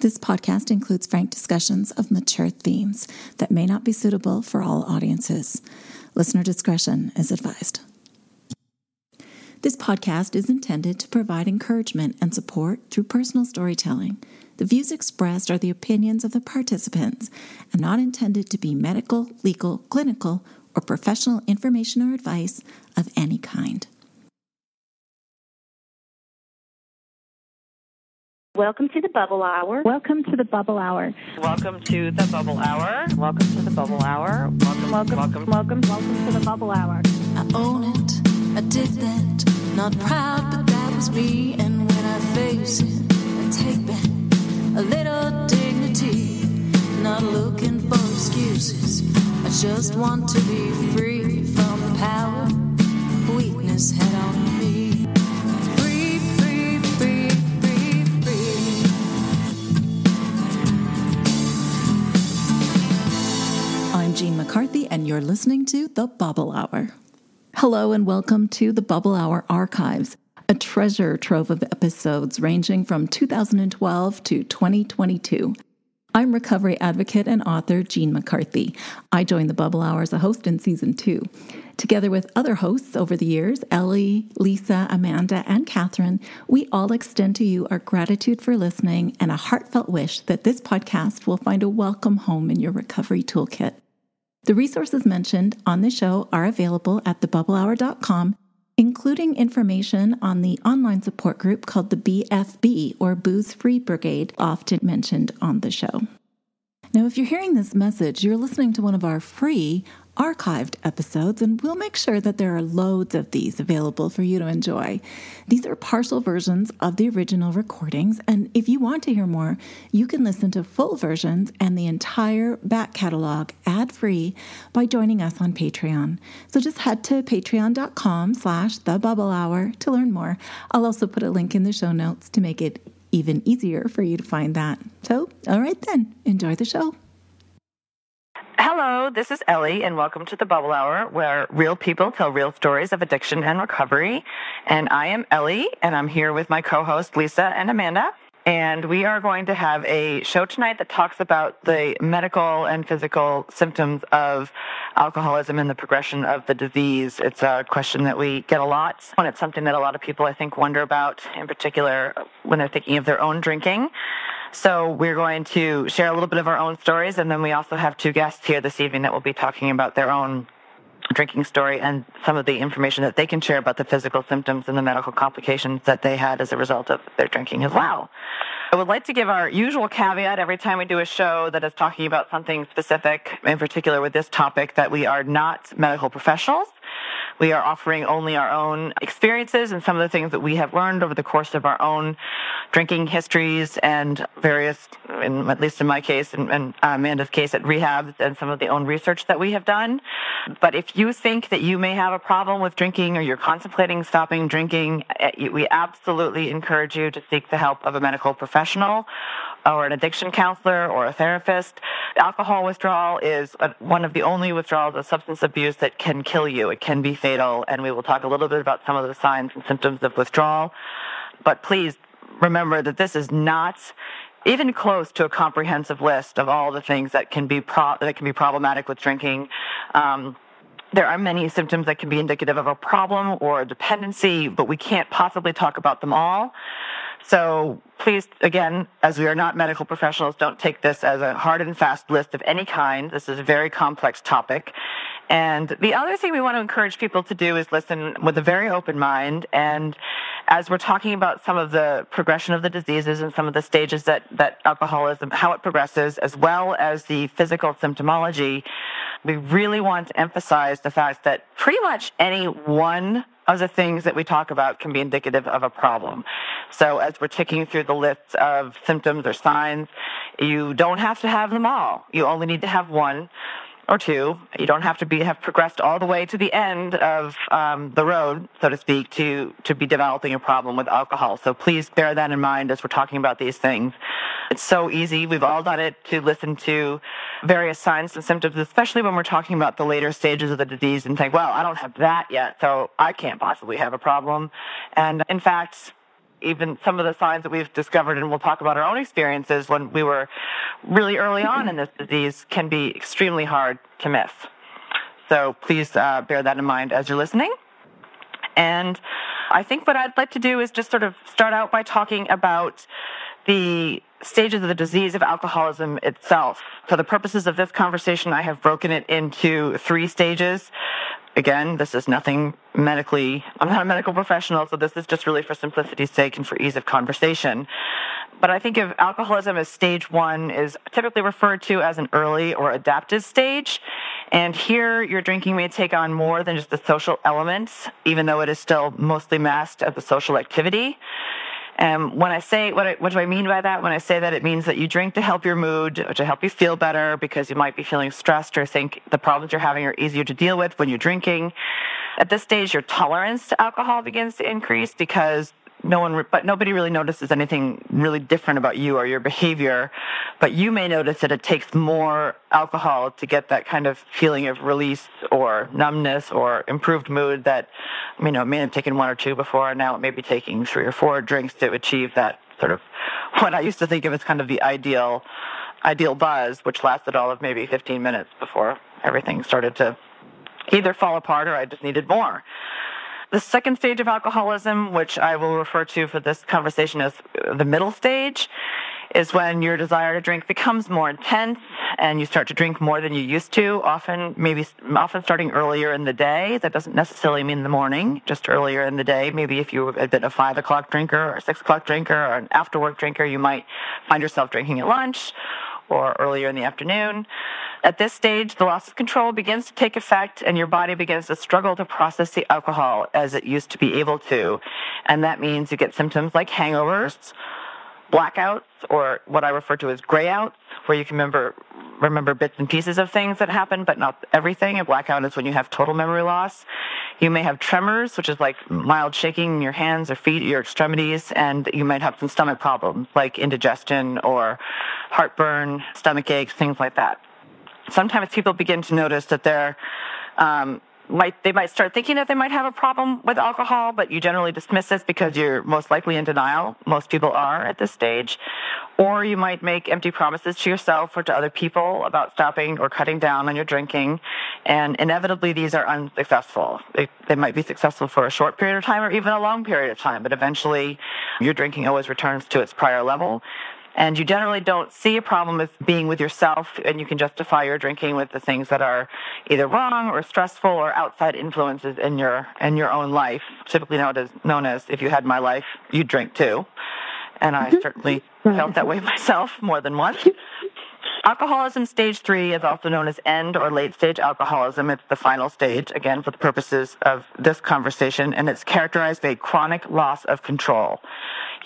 This podcast includes frank discussions of mature themes that may not be suitable for all audiences. Listener discretion is advised. This podcast is intended to provide encouragement and support through personal storytelling. The views expressed are the opinions of the participants and not intended to be medical, legal, clinical, or professional information or advice of any kind. Welcome to the Bubble Hour. Welcome to the Bubble Hour. Welcome to the Bubble Hour. Welcome to the Bubble Hour. Welcome, welcome, welcome, welcome, welcome to the Bubble Hour. I own it, I did that. Not proud, but that was me. And when I face it, I take back a little dignity. Not looking for excuses. I just want to be free from the power weakness had on Jean McCarthy, and you're listening to The Bubble Hour. Hello, and welcome to the Bubble Hour Archives, a treasure trove of episodes ranging from 2012 to 2022. I'm recovery advocate and author Jean McCarthy. I joined the Bubble Hour as a host in season two. Together with other hosts over the years, Ellie, Lisa, Amanda, and Catherine, we all extend to you our gratitude for listening and a heartfelt wish that this podcast will find a welcome home in your recovery toolkit. The resources mentioned on the show are available at thebubblehour.com, including information on the online support group called the BFB or Booze Free Brigade, often mentioned on the show. Now, if you're hearing this message, you're listening to one of our free archived episodes, and we'll make sure that there are loads of these available for you to enjoy. These are partial versions of the original recordings, and if you want to hear more, you can listen to full versions and the entire back catalog ad-free by joining us on Patreon. So just head to patreon.com slash the bubble hour to learn more. I'll also put a link in the show notes to make it even easier for you to find that. So, all right then, enjoy the show. Hello, this is Ellie, and welcome to the Bubble Hour, where real people tell real stories of addiction and recovery. And I am Ellie, and I'm here with my co host Lisa and Amanda. And we are going to have a show tonight that talks about the medical and physical symptoms of alcoholism and the progression of the disease. It's a question that we get a lot, and it's something that a lot of people, I think, wonder about, in particular when they're thinking of their own drinking. So we're going to share a little bit of our own stories, and then we also have two guests here this evening that will be talking about their own drinking story and some of the information that they can share about the physical symptoms and the medical complications that they had as a result of their drinking as well. I would like to give our usual caveat every time we do a show that is talking about something specific, in particular with this topic, that we are not medical professionals. We are offering only our own experiences and some of the things that we have learned over the course of our own drinking histories and various, in, at least in my case and, and uh, Amanda's case at rehab and some of the own research that we have done. But if you think that you may have a problem with drinking or you're contemplating stopping drinking, eh, we absolutely encourage you to seek the help of a medical professional or an addiction counselor or a therapist. Alcohol withdrawal is one of the only withdrawals of substance abuse that can kill you. It can be fatal, and we will talk a little bit about some of the signs and symptoms of withdrawal. But please remember that this is not even close to a comprehensive list of all the things that can be pro- that can be problematic with drinking. Um, there are many symptoms that can be indicative of a problem or a dependency, but we can't possibly talk about them all. So please, again, as we are not medical professionals, don't take this as a hard and fast list of any kind. This is a very complex topic. And the other thing we want to encourage people to do is listen with a very open mind. And as we're talking about some of the progression of the diseases and some of the stages that, that alcoholism, how it progresses, as well as the physical symptomology, we really want to emphasize the fact that pretty much any one of the things that we talk about can be indicative of a problem. So as we're ticking through the list of symptoms or signs, you don't have to have them all. You only need to have one or two. You don't have to be have progressed all the way to the end of um, the road, so to speak, to to be developing a problem with alcohol. So please bear that in mind as we're talking about these things. It's so easy. We've all done it to listen to various signs and symptoms, especially when we're talking about the later stages of the disease and think, well, I don't have that yet, so I can't possibly have a problem. And in fact, even some of the signs that we've discovered, and we'll talk about our own experiences when we were really early on in this disease, can be extremely hard to miss. So please uh, bear that in mind as you're listening. And I think what I'd like to do is just sort of start out by talking about the stages of the disease of alcoholism itself. For the purposes of this conversation, I have broken it into three stages. Again, this is nothing medically, I'm not a medical professional, so this is just really for simplicity's sake and for ease of conversation. But I think of alcoholism as stage one is typically referred to as an early or adaptive stage. And here your drinking may take on more than just the social elements, even though it is still mostly masked as a social activity. Um, when I say what, I, what do I mean by that? When I say that, it means that you drink to help your mood, to help you feel better, because you might be feeling stressed or think the problems you're having are easier to deal with when you're drinking. At this stage, your tolerance to alcohol begins to increase because no one, but nobody really notices anything really different about you or your behavior. But you may notice that it takes more alcohol to get that kind of feeling of release or numbness or improved mood that, you know, may have taken one or two before, and now it may be taking three or four drinks to achieve that sort of what I used to think of as kind of the ideal, ideal buzz, which lasted all of maybe 15 minutes before everything started to either fall apart or I just needed more. The second stage of alcoholism, which I will refer to for this conversation as the middle stage, is when your desire to drink becomes more intense and you start to drink more than you used to, often maybe often starting earlier in the day. That doesn't necessarily mean the morning, just earlier in the day. Maybe if you had been a five o'clock drinker or a six o'clock drinker or an after work drinker, you might find yourself drinking at lunch or earlier in the afternoon. At this stage, the loss of control begins to take effect and your body begins to struggle to process the alcohol as it used to be able to. And that means you get symptoms like hangovers, blackouts, or what I refer to as grayouts, where you can remember remember bits and pieces of things that happened, but not everything. A blackout is when you have total memory loss. You may have tremors, which is like mild shaking in your hands or feet, your extremities, and you might have some stomach problems like indigestion or heartburn, stomach aches, things like that sometimes people begin to notice that they're um, might they might start thinking that they might have a problem with alcohol, but you generally dismiss this because you're most likely in denial. Most people are at this stage. Or you might make empty promises to yourself or to other people about stopping or cutting down on your drinking. And inevitably, these are unsuccessful. They, they might be successful for a short period of time or even a long period of time, but eventually your drinking always returns to its prior level. And you generally don't see a problem with being with yourself, and you can justify your drinking with the things that are either wrong or stressful or outside influences in your in your own life. Typically known as known as if you had my life, you'd drink too. And I mm-hmm. certainly felt that way myself more than once. Alcoholism stage three is also known as end or late stage alcoholism. It's the final stage, again, for the purposes of this conversation, and it's characterized by chronic loss of control.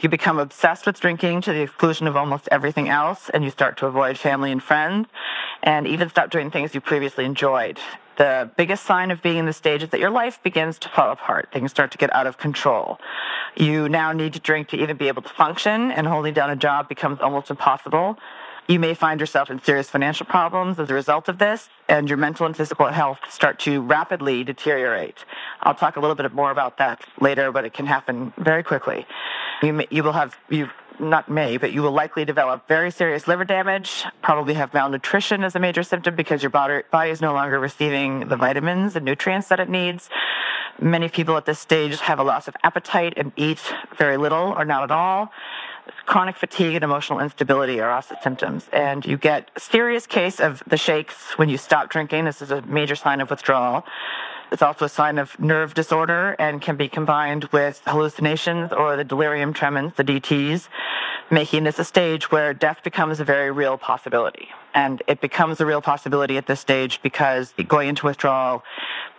You become obsessed with drinking to the exclusion of almost everything else, and you start to avoid family and friends, and even stop doing things you previously enjoyed. The biggest sign of being in the stage is that your life begins to fall apart. Things start to get out of control. You now need to drink to even be able to function, and holding down a job becomes almost impossible. You may find yourself in serious financial problems as a result of this, and your mental and physical health start to rapidly deteriorate. I'll talk a little bit more about that later, but it can happen very quickly. You, may, you will have, you not may, but you will likely develop very serious liver damage, probably have malnutrition as a major symptom because your body, body is no longer receiving the vitamins and nutrients that it needs. Many people at this stage have a loss of appetite and eat very little or not at all chronic fatigue and emotional instability are also symptoms. And you get a serious case of the shakes when you stop drinking. This is a major sign of withdrawal. It's also a sign of nerve disorder and can be combined with hallucinations or the delirium tremens, the DTs, making this a stage where death becomes a very real possibility. And it becomes a real possibility at this stage because going into withdrawal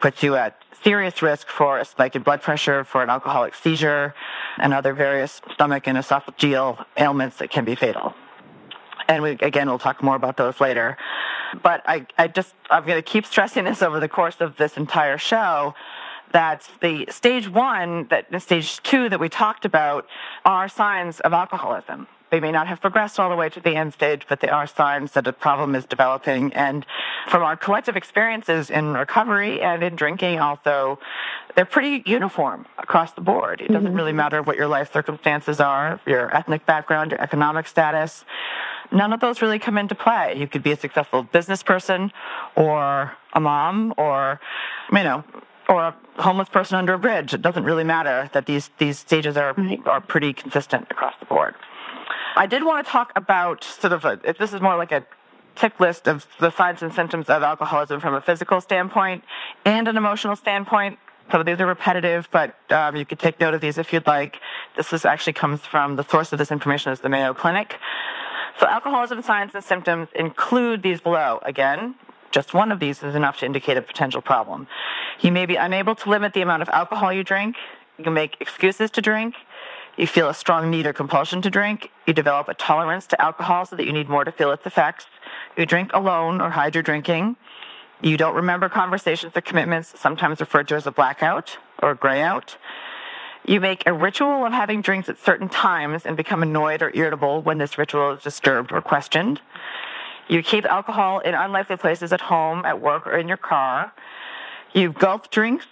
puts you at serious risk for a spike in blood pressure, for an alcoholic seizure, and other various stomach and esophageal ailments that can be fatal. And we, again, we'll talk more about those later. But I, I just, I'm going to keep stressing this over the course of this entire show that the stage one, that the stage two that we talked about are signs of alcoholism. They may not have progressed all the way to the end stage, but they are signs that a problem is developing. And from our collective experiences in recovery and in drinking, also, they're pretty uniform across the board. It doesn't mm-hmm. really matter what your life circumstances are, your ethnic background, your economic status. None of those really come into play. You could be a successful business person or a mom or, you know, or a homeless person under a bridge. It doesn't really matter that these, these stages are, are pretty consistent across the board. I did want to talk about sort of a, if this is more like a tick list of the signs and symptoms of alcoholism from a physical standpoint and an emotional standpoint. Some of these are repetitive, but um, you could take note of these if you'd like. This is actually comes from the source of this information is the Mayo Clinic. So alcoholism signs and symptoms include these below. Again, just one of these is enough to indicate a potential problem. You may be unable to limit the amount of alcohol you drink. You can make excuses to drink. You feel a strong need or compulsion to drink. You develop a tolerance to alcohol so that you need more to feel its effects. You drink alone or hide your drinking. You don't remember conversations or commitments, sometimes referred to as a blackout or a grayout. You make a ritual of having drinks at certain times and become annoyed or irritable when this ritual is disturbed or questioned. You keep alcohol in unlikely places at home, at work, or in your car. You gulp drinks,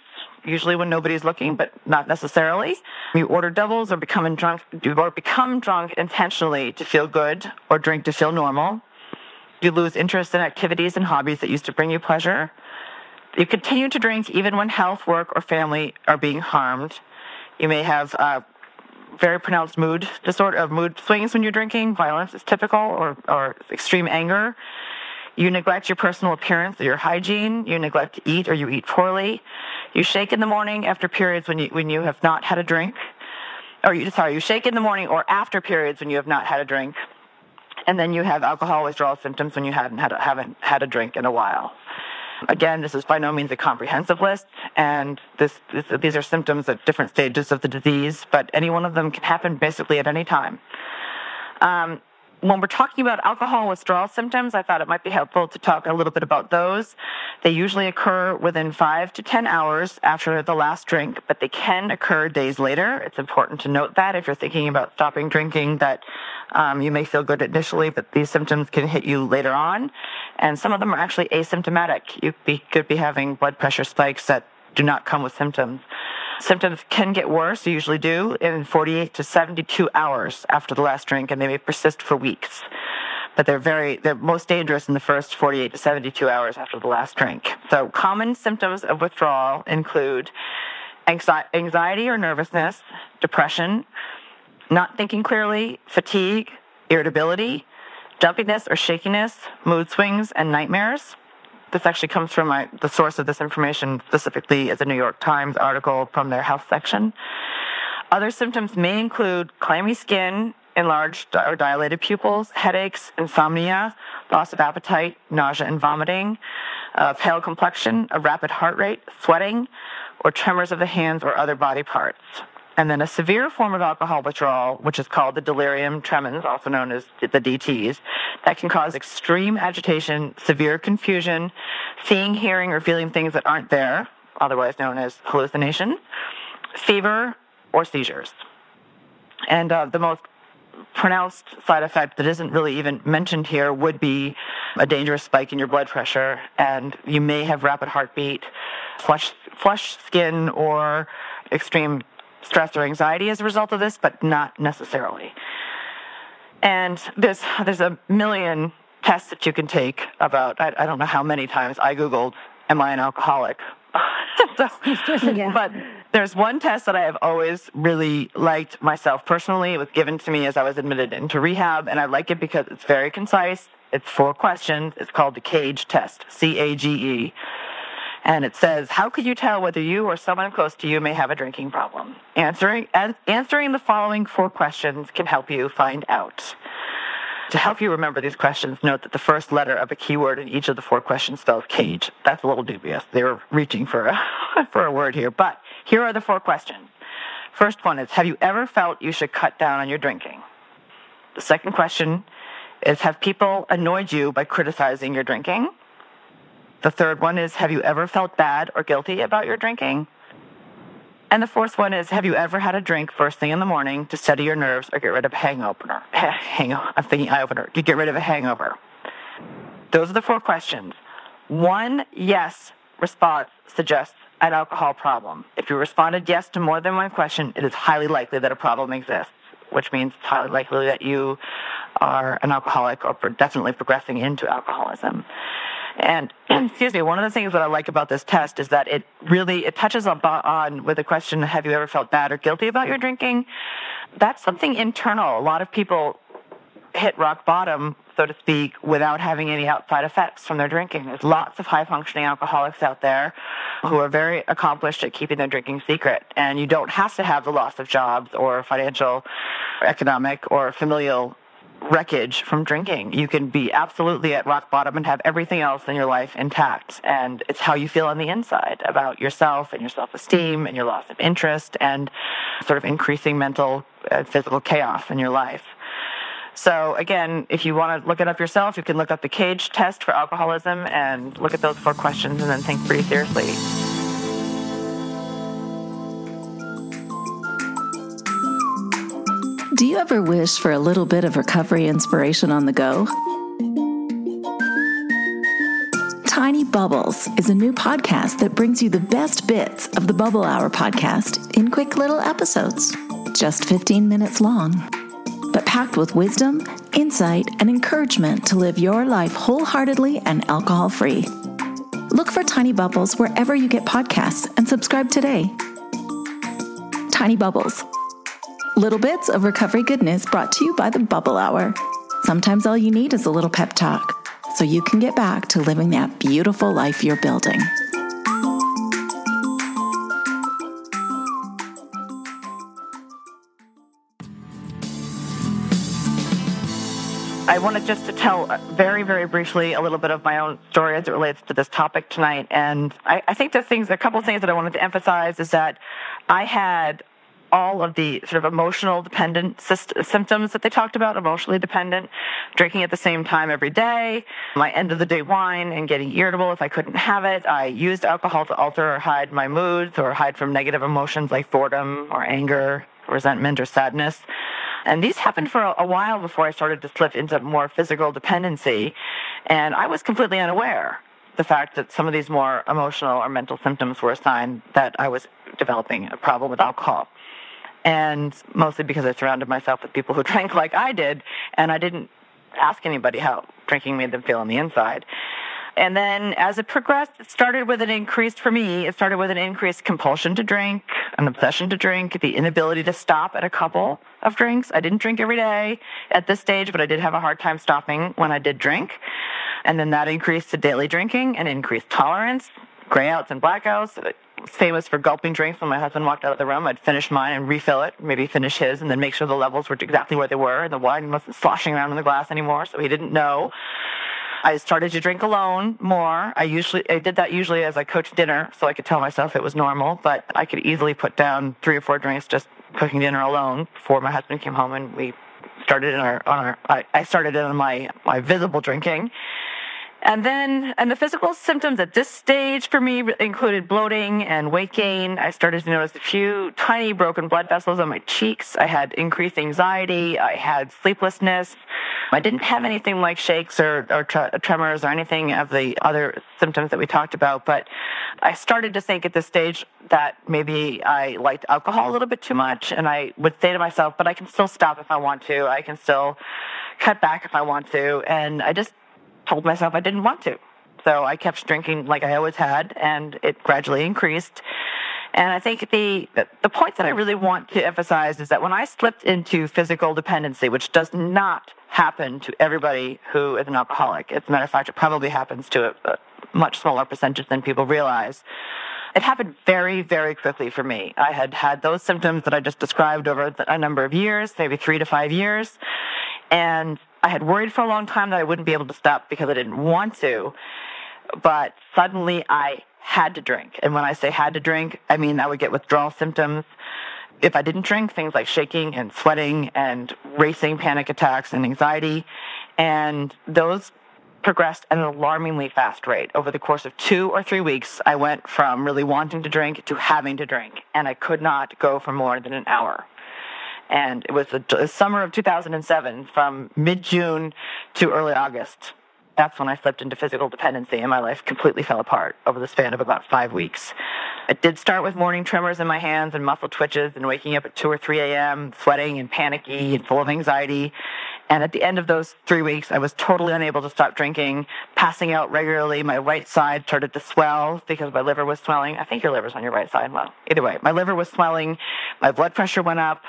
usually when nobody's looking, but not necessarily. You order doubles or become drunk, or become drunk intentionally to feel good or drink to feel normal. You lose interest in activities and hobbies that used to bring you pleasure. You continue to drink even when health, work, or family are being harmed. You may have uh, very pronounced mood disorder of mood swings when you're drinking. Violence is typical, or, or extreme anger. You neglect your personal appearance or your hygiene. You neglect to eat or you eat poorly. You shake in the morning after periods when you, when you have not had a drink. Or you, sorry, you shake in the morning or after periods when you have not had a drink. And then you have alcohol withdrawal symptoms when you hadn't had a, haven't had a drink in a while. Again, this is by no means a comprehensive list, and this, this, these are symptoms at different stages of the disease, but any one of them can happen basically at any time. Um, when we're talking about alcohol withdrawal symptoms, I thought it might be helpful to talk a little bit about those. They usually occur within five to 10 hours after the last drink, but they can occur days later. It's important to note that if you're thinking about stopping drinking, that um, you may feel good initially, but these symptoms can hit you later on. And some of them are actually asymptomatic. You be, could be having blood pressure spikes that do not come with symptoms. Symptoms can get worse, they usually do, in 48 to 72 hours after the last drink, and they may persist for weeks. But they're very, they're most dangerous in the first 48 to 72 hours after the last drink. So common symptoms of withdrawal include anxiety or nervousness, depression, not thinking clearly, fatigue, irritability, jumpiness or shakiness, mood swings, and nightmares. This actually comes from my, the source of this information specifically is a New York Times article from their health section. Other symptoms may include clammy skin, enlarged or dilated pupils, headaches, insomnia, loss of appetite, nausea and vomiting, a pale complexion, a rapid heart rate, sweating, or tremors of the hands or other body parts and then a severe form of alcohol withdrawal, which is called the delirium tremens, also known as the DTs, that can cause extreme agitation, severe confusion, seeing, hearing, or feeling things that aren't there, otherwise known as hallucination, fever, or seizures. And uh, the most pronounced side effect that isn't really even mentioned here would be a dangerous spike in your blood pressure, and you may have rapid heartbeat, flush, flush skin, or extreme stress or anxiety as a result of this, but not necessarily. And there's, there's a million tests that you can take about, I, I don't know how many times I Googled, am I an alcoholic? so, yeah. But there's one test that I have always really liked myself personally. It was given to me as I was admitted into rehab, and I like it because it's very concise. It's four questions. It's called the CAGE test, C A G E. And it says, How could you tell whether you or someone close to you may have a drinking problem? Answering, answering the following four questions can help you find out. To help you remember these questions, note that the first letter of a keyword in each of the four questions spells cage. That's a little dubious. They were reaching for a, for a word here. But here are the four questions. First one is Have you ever felt you should cut down on your drinking? The second question is Have people annoyed you by criticizing your drinking? The third one is Have you ever felt bad or guilty about your drinking? And the fourth one is Have you ever had a drink first thing in the morning to steady your nerves or get rid of a hangover? Hang I'm thinking eye opener. To get rid of a hangover. Those are the four questions. One yes response suggests an alcohol problem. If you responded yes to more than one question, it is highly likely that a problem exists, which means it's highly likely that you are an alcoholic or definitely progressing into alcoholism. And excuse me, one of the things that I like about this test is that it really it touches on, with the question, have you ever felt bad or guilty about your drinking? That's something internal. A lot of people hit rock bottom, so to speak, without having any outside effects from their drinking. There's lots of high functioning alcoholics out there who are very accomplished at keeping their drinking secret. And you don't have to have the loss of jobs or financial, economic, or familial wreckage from drinking. You can be absolutely at rock bottom and have everything else in your life intact. And it's how you feel on the inside about yourself and your self esteem and your loss of interest and sort of increasing mental and physical chaos in your life. So again, if you want to look it up yourself, you can look up the CAGE test for alcoholism and look at those four questions and then think pretty seriously. Do you ever wish for a little bit of recovery inspiration on the go? Tiny Bubbles is a new podcast that brings you the best bits of the Bubble Hour podcast in quick little episodes, just 15 minutes long, but packed with wisdom, insight, and encouragement to live your life wholeheartedly and alcohol free. Look for Tiny Bubbles wherever you get podcasts and subscribe today. Tiny Bubbles Little bits of recovery goodness brought to you by the Bubble Hour. Sometimes all you need is a little pep talk so you can get back to living that beautiful life you're building. I wanted just to tell uh, very, very briefly a little bit of my own story as it relates to this topic tonight. And I, I think the things, a couple of things that I wanted to emphasize is that I had all of the sort of emotional dependent symptoms that they talked about, emotionally dependent, drinking at the same time every day, my end of the day wine and getting irritable if I couldn't have it. I used alcohol to alter or hide my moods or hide from negative emotions like boredom or anger, resentment or sadness. And these happened for a, while before I started to slip into more physical dependency. And I was completely unaware the fact that some of these more emotional or mental symptoms were a sign that I was developing a problem with alcohol and mostly because I surrounded myself with people who drank like I did, and I didn't ask anybody how drinking made them feel on the inside. And then as it progressed, it started with an increased, for me, it started with an increased compulsion to drink, an obsession to drink, the inability to stop at a couple of drinks. I didn't drink every day at this stage, but I did have a hard time stopping when I did drink. And then that increased to daily drinking and increased tolerance, grayouts and blackouts, famous for gulping drinks when my husband walked out of the room. I'd finish mine and refill it, maybe finish his, and then make sure the levels were exactly where they were. And the wine wasn't sloshing around in the glass anymore, so he didn't know. I started to drink alone more. I usually I did that usually as I cooked dinner, so I could tell myself it was normal. But I could easily put down three or four drinks just cooking dinner alone before my husband came home, and we started in our on our. I, I started in my my visible drinking, and then, and the physical symptoms at this stage for me included bloating and weight gain. I started to notice a few tiny broken blood vessels on my cheeks. I had increased anxiety. I had sleeplessness. I didn't have anything like shakes or, or tre- tremors or anything of the other symptoms that we talked about, but I started to think at this stage that maybe I liked alcohol a little bit too much. And I would say to myself, but I can still stop if I want to. I can still cut back if I want to. And I just told myself I didn't want to. So I kept drinking like I always had, and it gradually increased. And I think the the point that I really want to emphasize is that when I slipped into physical dependency, which does not happen to everybody who is an alcoholic, as a matter of fact, it probably happens to a, a much smaller percentage than people realize. It happened very, very quickly for me. I had had those symptoms that I just described over a number of years, maybe three to five years. And I had worried for a long time that I wouldn't be able to stop because I didn't want to. But suddenly I had to drink. And when I say had to drink, I mean I would get withdrawal symptoms. If I didn't drink, things like shaking and sweating and racing panic attacks and anxiety. And those progressed at an alarmingly fast rate. Over the course of two or three weeks, I went from really wanting to drink to having to drink, and I could not go for more than an hour. And it was the, summer of 2007, from mid June to early August. That's when I slipped into physical dependency, and my life completely fell apart over the span of about five weeks. It did start with morning tremors in my hands and muscle twitches, and waking up at 2 or 3 a.m., sweating and panicky and full of anxiety. And at the end of those three weeks, I was totally unable to stop drinking, passing out regularly. My right side started to swell because my liver was swelling. I think your liver's on your right side. Well, either way, my liver was swelling. My blood pressure went up.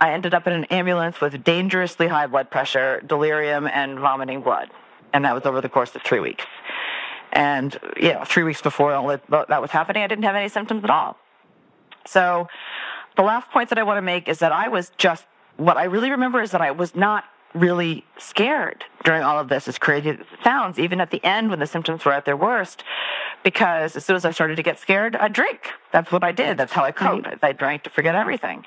I ended up in an ambulance with dangerously high blood pressure, delirium, and vomiting blood. And that was over the course of three weeks. And, you know, three weeks before all that was happening, I didn't have any symptoms at all. So the last point that I want to make is that I was just, what I really remember is that I was not really scared during all of this, as crazy as it sounds, even at the end when the symptoms were at their worst, because as soon as I started to get scared, I'd drink. That's what I did. That's how I coped. Right. I drank to forget everything.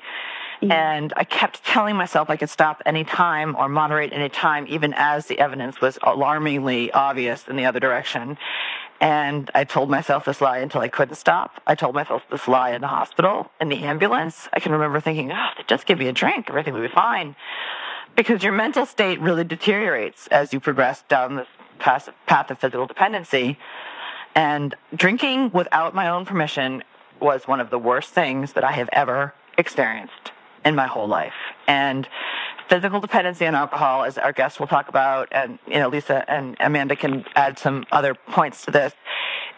And I kept telling myself I could stop any time or moderate any time, even as the evidence was alarmingly obvious in the other direction. And I told myself this lie until I couldn't stop. I told myself this lie in the hospital, in the ambulance. I can remember thinking, oh, just give me a drink, everything will be fine because your mental state really deteriorates as you progress down this path of physical dependency. And drinking without my own permission was one of the worst things that I have ever experienced in my whole life. And physical dependency on alcohol, as our guests will talk about, and you know, Lisa and Amanda can add some other points to this,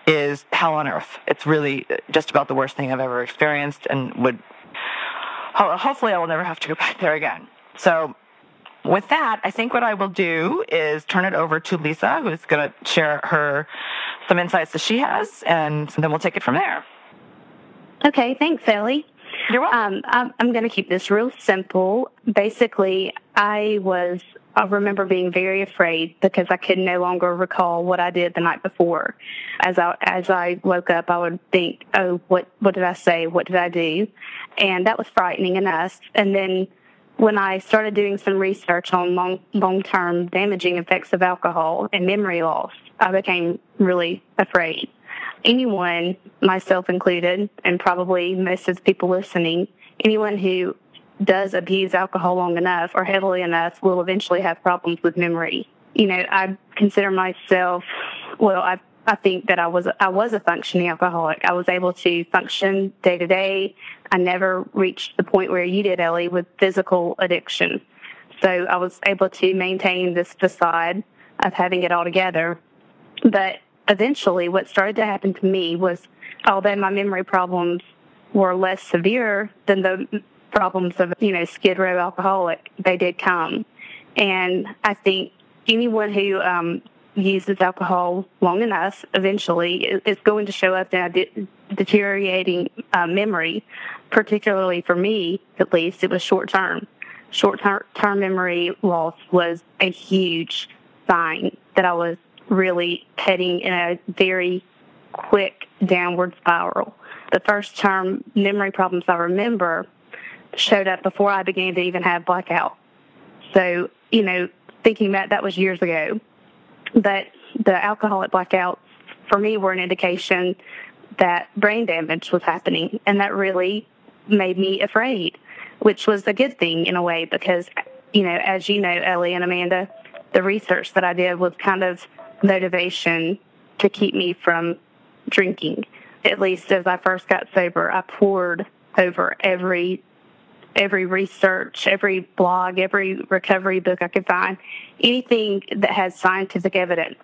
is hell on earth. It's really just about the worst thing I've ever experienced, and would hopefully I will never have to go back there again. So with that, I think what I will do is turn it over to Lisa, who's going to share her some insights that she has, and then we'll take it from there. Okay, thanks, Ellie. You're welcome. Um, I'm, I'm going to keep this real simple. Basically, I was, I remember being very afraid because I could no longer recall what I did the night before. As I, as I woke up, I would think, oh, what, what did I say? What did I do? And that was frightening enough. And then when I started doing some research on long long term damaging effects of alcohol and memory loss, I became really afraid. Anyone, myself included, and probably most of the people listening, anyone who does abuse alcohol long enough or heavily enough will eventually have problems with memory. You know, I consider myself, well, I've I think that I was I was a functioning alcoholic. I was able to function day to day. I never reached the point where you did, Ellie, with physical addiction. So I was able to maintain this facade of having it all together. But eventually, what started to happen to me was, although my memory problems were less severe than the problems of you know skid row alcoholic, they did come. And I think anyone who um, uses alcohol long enough, eventually it's going to show up in a de- deteriorating uh, memory. Particularly for me, at least, it was short term. Short term memory loss was a huge sign that I was really heading in a very quick downward spiral. The first term memory problems I remember showed up before I began to even have blackout. So, you know, thinking that that was years ago but the alcoholic blackouts for me were an indication that brain damage was happening. And that really made me afraid, which was a good thing in a way because, you know, as you know, Ellie and Amanda, the research that I did was kind of motivation to keep me from drinking. At least as I first got sober, I poured over every every research, every blog, every recovery book I could find, anything that has scientific evidence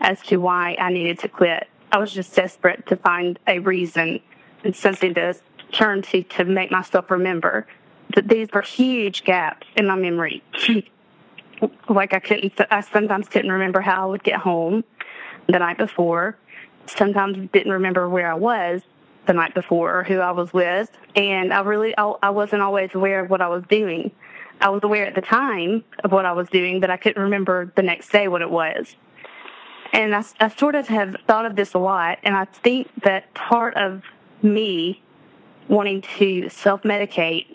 as to why I needed to quit. I was just desperate to find a reason and something to turn to to make myself remember that these were huge gaps in my memory. like I couldn't, I sometimes couldn't remember how I would get home the night before. Sometimes didn't remember where I was the night before or who I was with. And I really, I, wasn't always aware of what I was doing. I was aware at the time of what I was doing, but I couldn't remember the next day what it was. And I, I sort of have thought of this a lot, and I think that part of me wanting to self medicate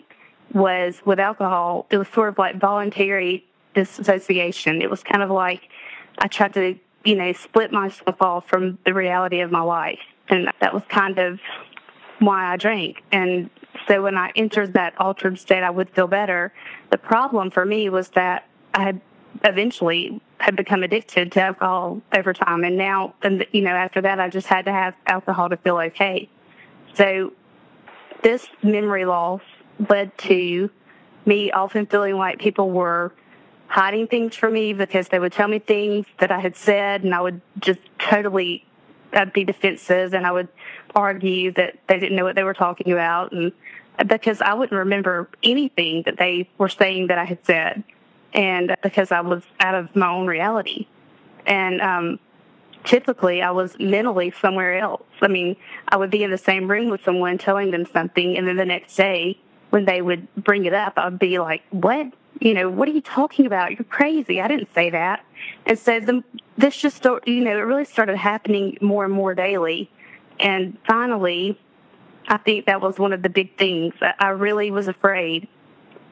was with alcohol, it was sort of like voluntary disassociation. It was kind of like I tried to, you know, split myself off from the reality of my life. And that was kind of why I drank. And so when I entered that altered state, I would feel better. The problem for me was that I had eventually had become addicted to alcohol over time. And now, and you know, after that, I just had to have alcohol to feel okay. So this memory loss led to me often feeling like people were hiding things from me because they would tell me things that I had said, and I would just totally I'd be defensive, and I would argue that they didn't know what they were talking about, and because I wouldn't remember anything that they were saying that I had said, and because I was out of my own reality, and um, typically I was mentally somewhere else. I mean, I would be in the same room with someone telling them something, and then the next day when they would bring it up, I'd be like, "What? You know, what are you talking about? You're crazy. I didn't say that." And so the, this just, you know, it really started happening more and more daily, and finally, I think that was one of the big things. I really was afraid.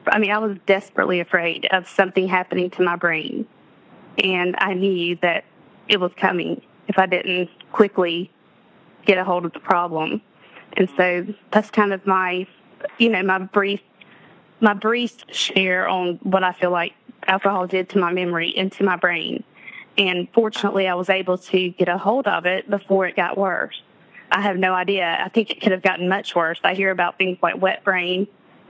I mean, I was desperately afraid of something happening to my brain, and I knew that it was coming if I didn't quickly get a hold of the problem. And so that's kind of my you know, my brief my brief share on what I feel like alcohol did to my memory and to my brain. And fortunately, I was able to get a hold of it before it got worse. I have no idea. I think it could have gotten much worse. I hear about things like wet brain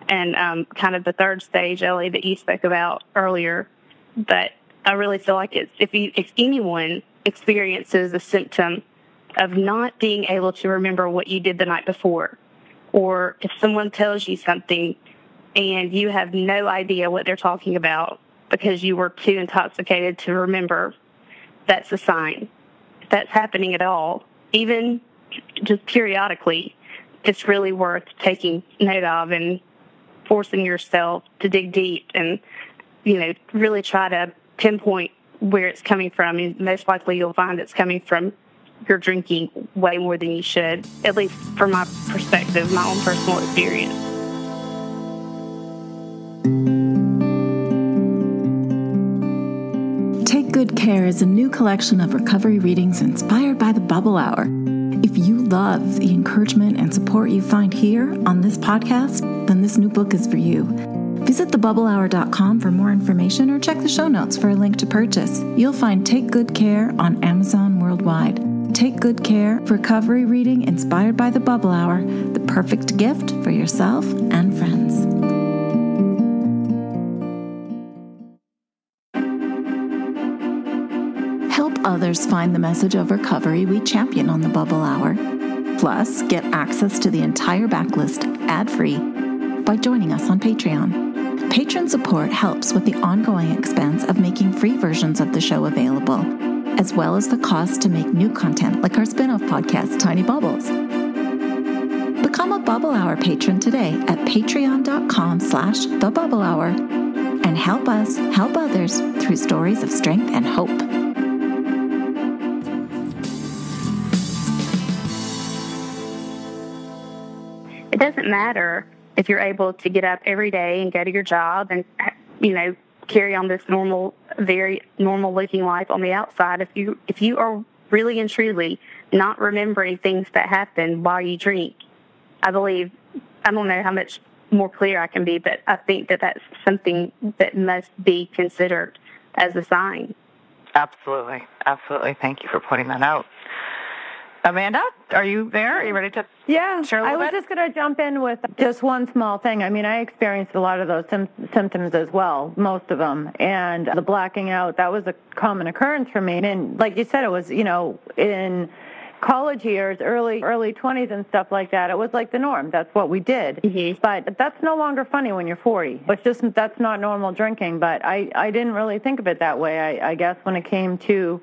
and um, kind of the third stage, Ellie, that you spoke about earlier. But I really feel like it's if you, if anyone experiences a symptom of not being able to remember what you did the night before, or if someone tells you something and you have no idea what they're talking about because you were too intoxicated to remember, that's a sign. If that's happening at all, even just periodically, it's really worth taking note of and forcing yourself to dig deep and, you know, really try to pinpoint where it's coming from. And most likely you'll find it's coming from you're drinking way more than you should, at least from my perspective, my own personal experience. Good Care is a new collection of recovery readings inspired by the Bubble Hour. If you love the encouragement and support you find here on this podcast, then this new book is for you. Visit thebubblehour.com for more information or check the show notes for a link to purchase. You'll find Take Good Care on Amazon worldwide. Take good care. Recovery reading inspired by the Bubble Hour, the perfect gift for yourself and friends. Others find the message of recovery we champion on the Bubble Hour. Plus, get access to the entire backlist ad free by joining us on Patreon. Patron support helps with the ongoing expense of making free versions of the show available as well as the cost to make new content like our spin-off podcast, Tiny Bubbles. Become a Bubble Hour patron today at patreon.com slash the Bubble Hour and help us help others through stories of strength and hope. It doesn't matter if you're able to get up every day and go to your job and, you know, carry on this normal, very normal looking life on the outside. If you if you are really and truly not remembering things that happen while you drink, I believe I don't know how much more clear I can be, but I think that that's something that must be considered as a sign. Absolutely, absolutely. Thank you for pointing that out. Amanda, are you there? Are you ready to yeah, share a I little was bit? just going to jump in with just one small thing. I mean, I experienced a lot of those sim- symptoms as well, most of them. And the blacking out, that was a common occurrence for me. And like you said, it was, you know, in college years, early early 20s and stuff like that, it was like the norm. That's what we did. Mhm. But that's no longer funny when you're 40. It's just that's not normal drinking. But I I didn't really think of it that way. I, I guess when it came to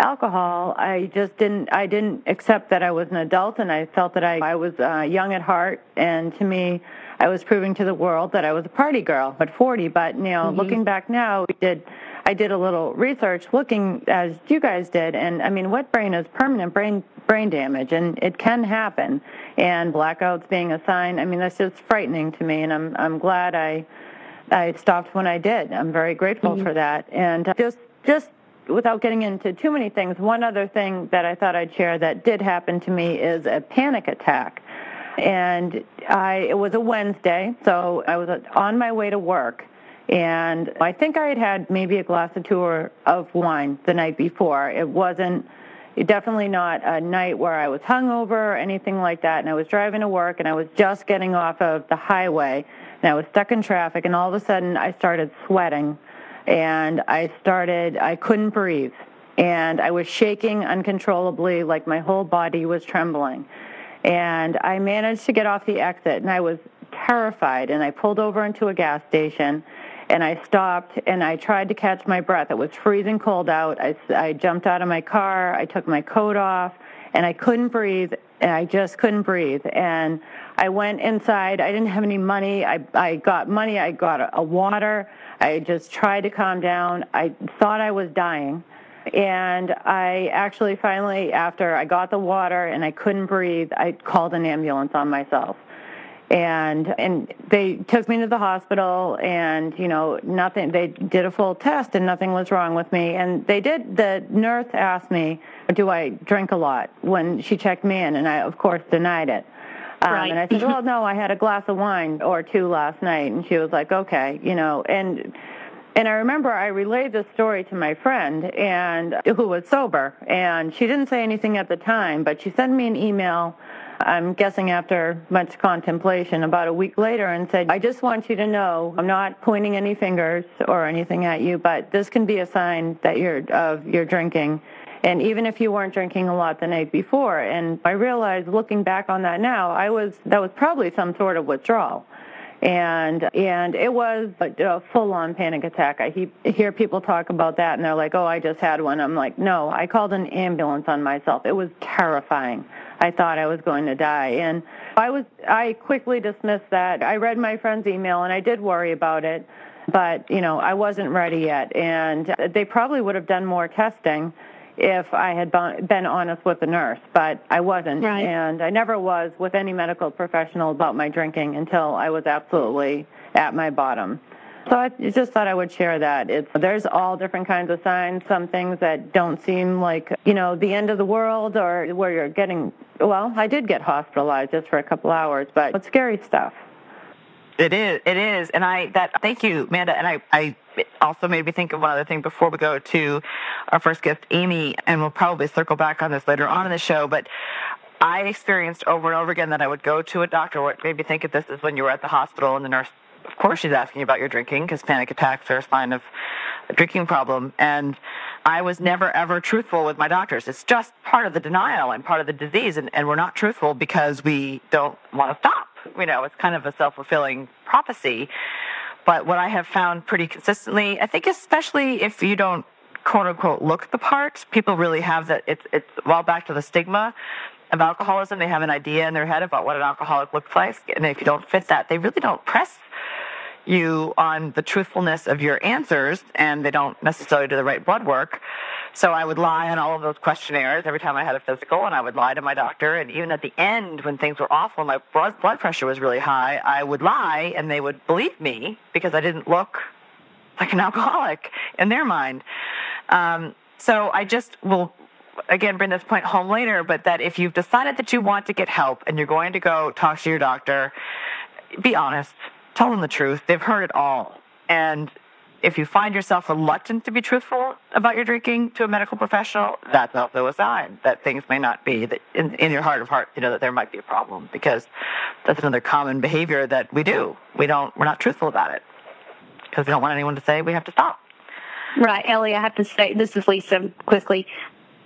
alcohol, I just didn't I didn't accept that I was an adult, and I felt that I I was uh, young at heart, and to me. I was proving to the world that I was a party girl at 40, but you know, mm-hmm. looking back now, we did I did a little research looking as you guys did, and I mean, wet brain is permanent brain brain damage, and it can happen. And blackouts being a sign, I mean, that's just frightening to me, and I'm I'm glad I I stopped when I did. I'm very grateful mm-hmm. for that, and uh, just just without getting into too many things, one other thing that I thought I'd share that did happen to me is a panic attack. And I, it was a Wednesday, so I was on my way to work. And I think I had had maybe a glass or two of wine the night before. It wasn't definitely not a night where I was hungover or anything like that. And I was driving to work and I was just getting off of the highway and I was stuck in traffic. And all of a sudden I started sweating and I started, I couldn't breathe. And I was shaking uncontrollably, like my whole body was trembling. And I managed to get off the exit and I was terrified. And I pulled over into a gas station and I stopped and I tried to catch my breath. It was freezing cold out. I, I jumped out of my car, I took my coat off, and I couldn't breathe. And I just couldn't breathe. And I went inside. I didn't have any money. I, I got money. I got a, a water. I just tried to calm down. I thought I was dying. And I actually finally, after I got the water and I couldn't breathe, I called an ambulance on myself and and they took me to the hospital and you know nothing they did a full test and nothing was wrong with me. And they did the nurse asked me do i drink a lot when she checked me in? And i of course denied it. Um, right. and i said well no i had a glass of wine or two last night. And she was like okay you know and and I remember I relayed this story to my friend and who was sober. And she didn't say anything at the time, but she sent me an email I'm guessing after much contemplation, about a week later, and said, I just want you to know I'm not pointing any fingers or anything at you, but this can be a sign that you're of your drinking. And even if you weren't drinking a lot the night before, and I realized looking back on that now, I was that was probably some sort of withdrawal and and it was a, full-on panic attack. I hear people talk about that, and they're like, "Oh, I just had one." I'm like, "No, I called an ambulance on myself. It was terrifying. I thought I was going to die." And I was I quickly dismissed that. I read my friend's email, and I did worry about it, but you know, I wasn't ready yet, and they probably would have done more testing if I had been honest with the nurse, but I wasn't. Right. And I never was with any medical professional about my drinking until I was absolutely at my bottom. So I just thought I would share that. It's, there's all different kinds of signs, some things that don't seem like, you know, the end of the world or where you're getting, well, I did get hospitalized just for a couple hours, but it's scary stuff. It is. It is. And I that thank you, Amanda. And I, I also made me think of one other thing before we go to our first guest, Amy, and we'll probably circle back on this later on in the show. But I experienced over and over again that I would go to a doctor. What made me think of this is when you were at the hospital and the nurse, of course, she's asking about your drinking because panic attacks are a sign of a drinking problem. And I was never ever truthful with my doctors. It's just part of the denial and part of the disease. And, and we're not truthful because we don't want to stop. You know, it's kind of a self fulfilling prophecy. But what I have found pretty consistently, I think especially if you don't quote unquote look the part, people really have that it's it's well back to the stigma of alcoholism. They have an idea in their head about what an alcoholic looks like. And if you don't fit that, they really don't press you on the truthfulness of your answers and they don't necessarily do the right blood work. So I would lie on all of those questionnaires every time I had a physical and I would lie to my doctor. And even at the end, when things were awful, and my blood, pressure was really high, I would lie and they would believe me because I didn't look like an alcoholic in their mind. Um, so I just will again bring this point home later, but that if you've decided that you want to get help and you're going to go talk to your doctor, be honest tell them the truth. They've heard it all. And if you find yourself reluctant to be truthful about your drinking to a medical professional, that's also a sign that things may not be that in, in your heart of hearts, you know, that there might be a problem because that's another common behavior that we do. We don't, we're not truthful about it because we don't want anyone to say we have to stop. Right, Ellie, I have to say, this is Lisa quickly.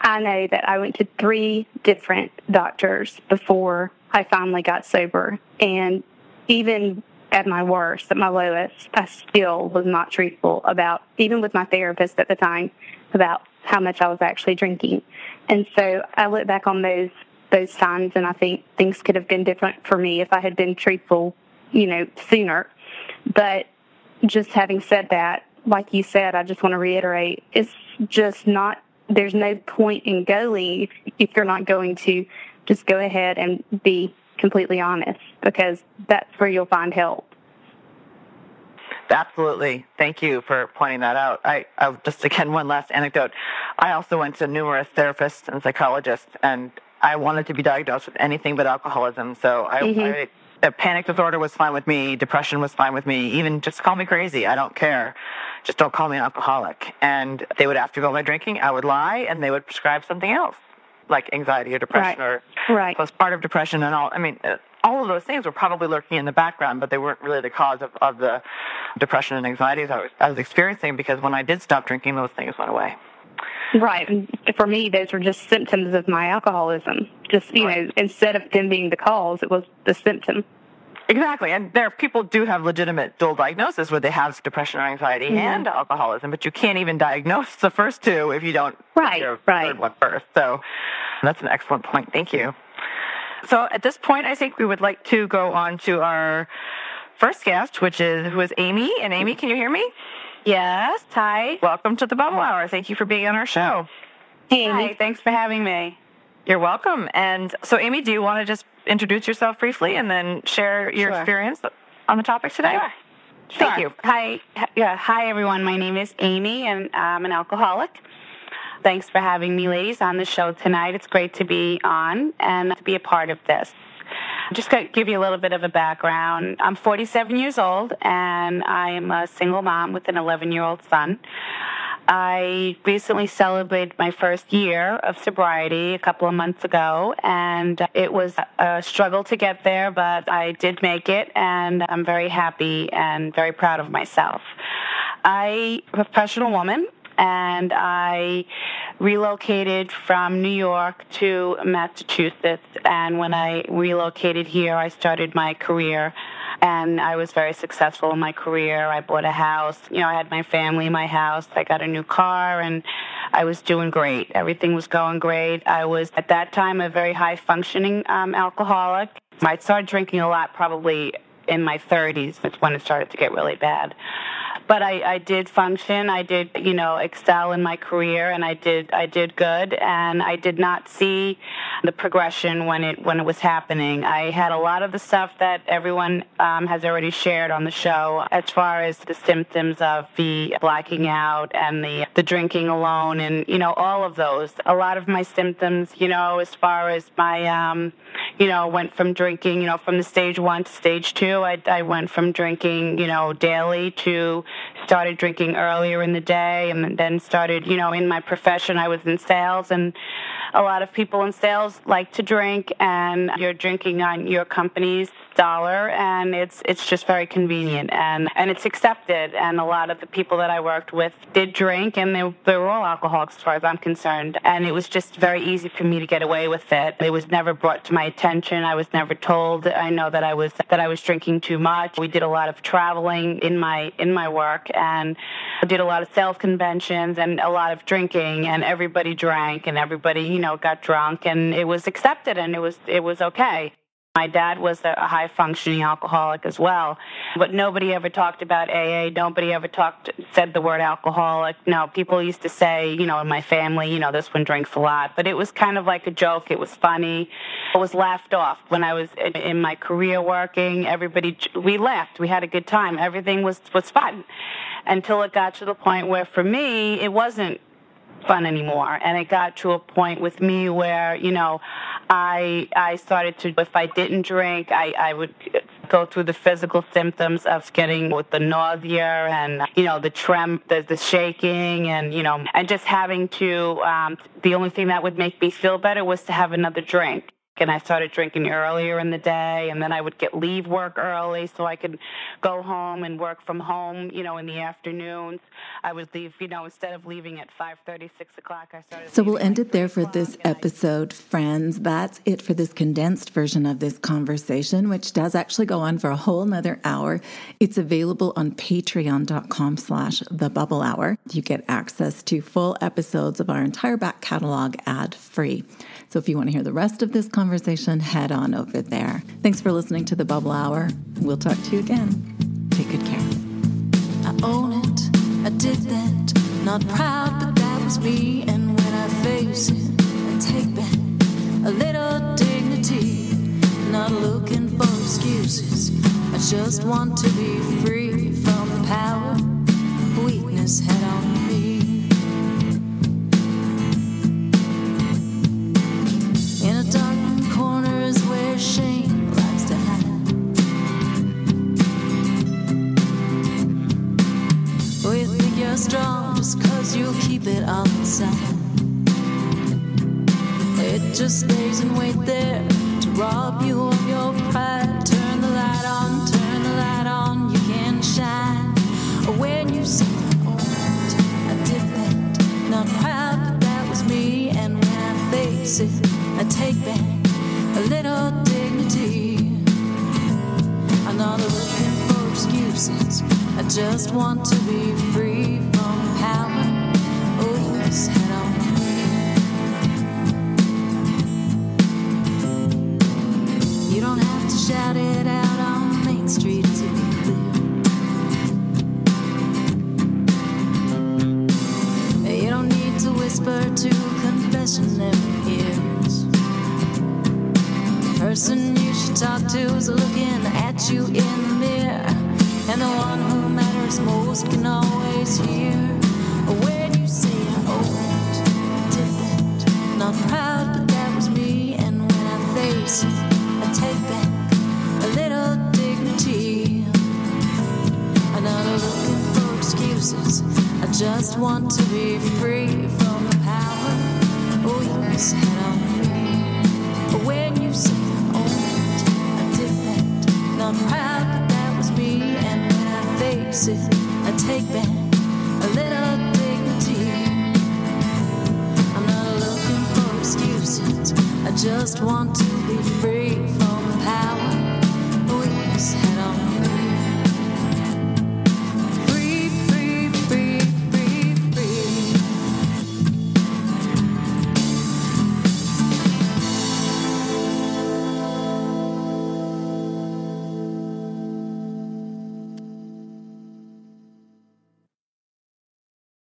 I know that I went to three different doctors before I finally got sober. And even at my worst, at my lowest, I still was not truthful about, even with my therapist at the time, about how much I was actually drinking. And so I look back on those those times, and I think things could have been different for me if I had been truthful, you know, sooner. But just having said that, like you said, I just want to reiterate, it's just not. There's no point in going if, if you're not going to just go ahead and be completely honest because that's where you'll find help. Absolutely. Thank you for pointing that out. I, I just again one last anecdote. I also went to numerous therapists and psychologists, and I wanted to be diagnosed with anything but alcoholism. So I, Mm-hmm. I a panic disorder was fine with me. Depression was fine with me. Even just call me crazy. I don't care. Just don't call me an alcoholic. And they would after go my drinking, I would lie, and they would prescribe something else, like anxiety or depression Right. or Right. postpartum depression and all. I mean, uh, all of those things were probably lurking in the background, but they weren't really the cause of, of the depression and anxieties I was, I was experiencing because when I did stop drinking, those things went away. Right. And For me, those were just symptoms of my alcoholism. Just, you know, instead of them being the cause, it was the symptom. Exactly. And there people do have legitimate dual diagnosis where they have depression or anxiety Mm-hmm. and alcoholism, but you can't even diagnose the first two if you don't Right, your right. third one first. So that's an excellent point. Thank you. So at this point, I think we would like to go on to our first guest, which is who is Amy. And Amy, can you hear me? Yes. Hi. Welcome to the Bubble Hour. Thank you for being on our show. Hey, Hi. Thanks for having me. You're welcome. And so, Amy, do you want to just introduce yourself briefly and then share your Sure. experience on the topic today? Thank Sure. you. Hi. Yeah. Hi, everyone. My name is Amy, and I'm an alcoholic. Thanks for having me, ladies, on the show tonight. It's great to be on and to be a part of this. Just to give you a little bit of a background, I'm 47 years old, and I am a single mom with an 11 year old son. I recently celebrated my first year of sobriety a couple of months ago, and it was a struggle to get there, but I did make it, and I'm very happy and very proud of myself. I am a professional woman, and I relocated from New York to Massachusetts. And when I relocated here, I started my career and I was very successful in my career. I bought a house. You know, I had my family, my house. I got a new car, and I was doing great. Everything was going great. I was at that time a very high functioning um, alcoholic. I started drinking a lot probably in my 30s. That's when it started to get really bad. But I, I did function. I did, you know, excel in my career, and I did, I did good. And I did not see the progression when it when it was happening. I had a lot of the stuff that everyone um, has already shared on the show, as far as the symptoms of the blacking out and the the drinking alone, and you know, all of those. A lot of my symptoms, you know, as far as my, um, you know, went from drinking, you know, from the stage one to stage two. I, I went from drinking, you know, daily to started drinking earlier in the day and then started, you know, in my profession, I was in sales and a lot of people in sales like to drink and you're drinking on your company's dollar and it's it's just very convenient and and it's accepted and a lot of the people that I worked with did drink and they, they were all alcoholics as far as I'm concerned and it was just very easy for me to get away with it. It was never brought to my attention. I was never told. I know that I was that I was drinking too much. We did a lot of traveling in my in my work and did a lot of sales conventions and a lot of drinking and everybody drank and everybody you know got drunk and it was accepted and it was it was okay my dad was a high functioning alcoholic as well, but nobody ever talked about AA. Nobody ever talked, said the word alcoholic. No, people used to say, you know, in my family, you know, this one drinks a lot, but it was kind of like a joke. It was funny. It was laughed off. When I was in, my career working, everybody, we laughed. We had a good time. Everything was, was fun until it got to the point where for me, it wasn't fun anymore. And it got to a point with me where you know i i started to if i didn't drink i i would go through the physical symptoms of getting with the nausea and you know the trem the, the shaking and you know and just having to um the only thing that would make me feel better was to have another drink and I started drinking earlier in the day, and then I would get leave work early so I could go home and work from home. You know, in the afternoons, I would leave. You know, instead of leaving at five thirty, six o'clock, I started. So we'll end it there for this and I- episode, friends. That's it for this condensed version of this conversation, which does actually go on for a whole nother hour. It's available on patreon.com slash the bubble hour. You get access to full episodes of our entire back catalog ad free. So if you want to hear the rest of this conversation, head on over there. Thanks for listening to the Bubble Hour. We'll talk to you again. Take good care. I own it. I did that. Not proud, but that was me. And when I face it, I take back a little dignity. Not looking for excuses. I just want to be free from the power weakness head on. who's looking at you in the mirror, and the one who matters most can always hear when you say, "Oh, different, not proud, but that was me." And when I face, I take back a little dignity. I'm not looking for excuses. I just want to be free.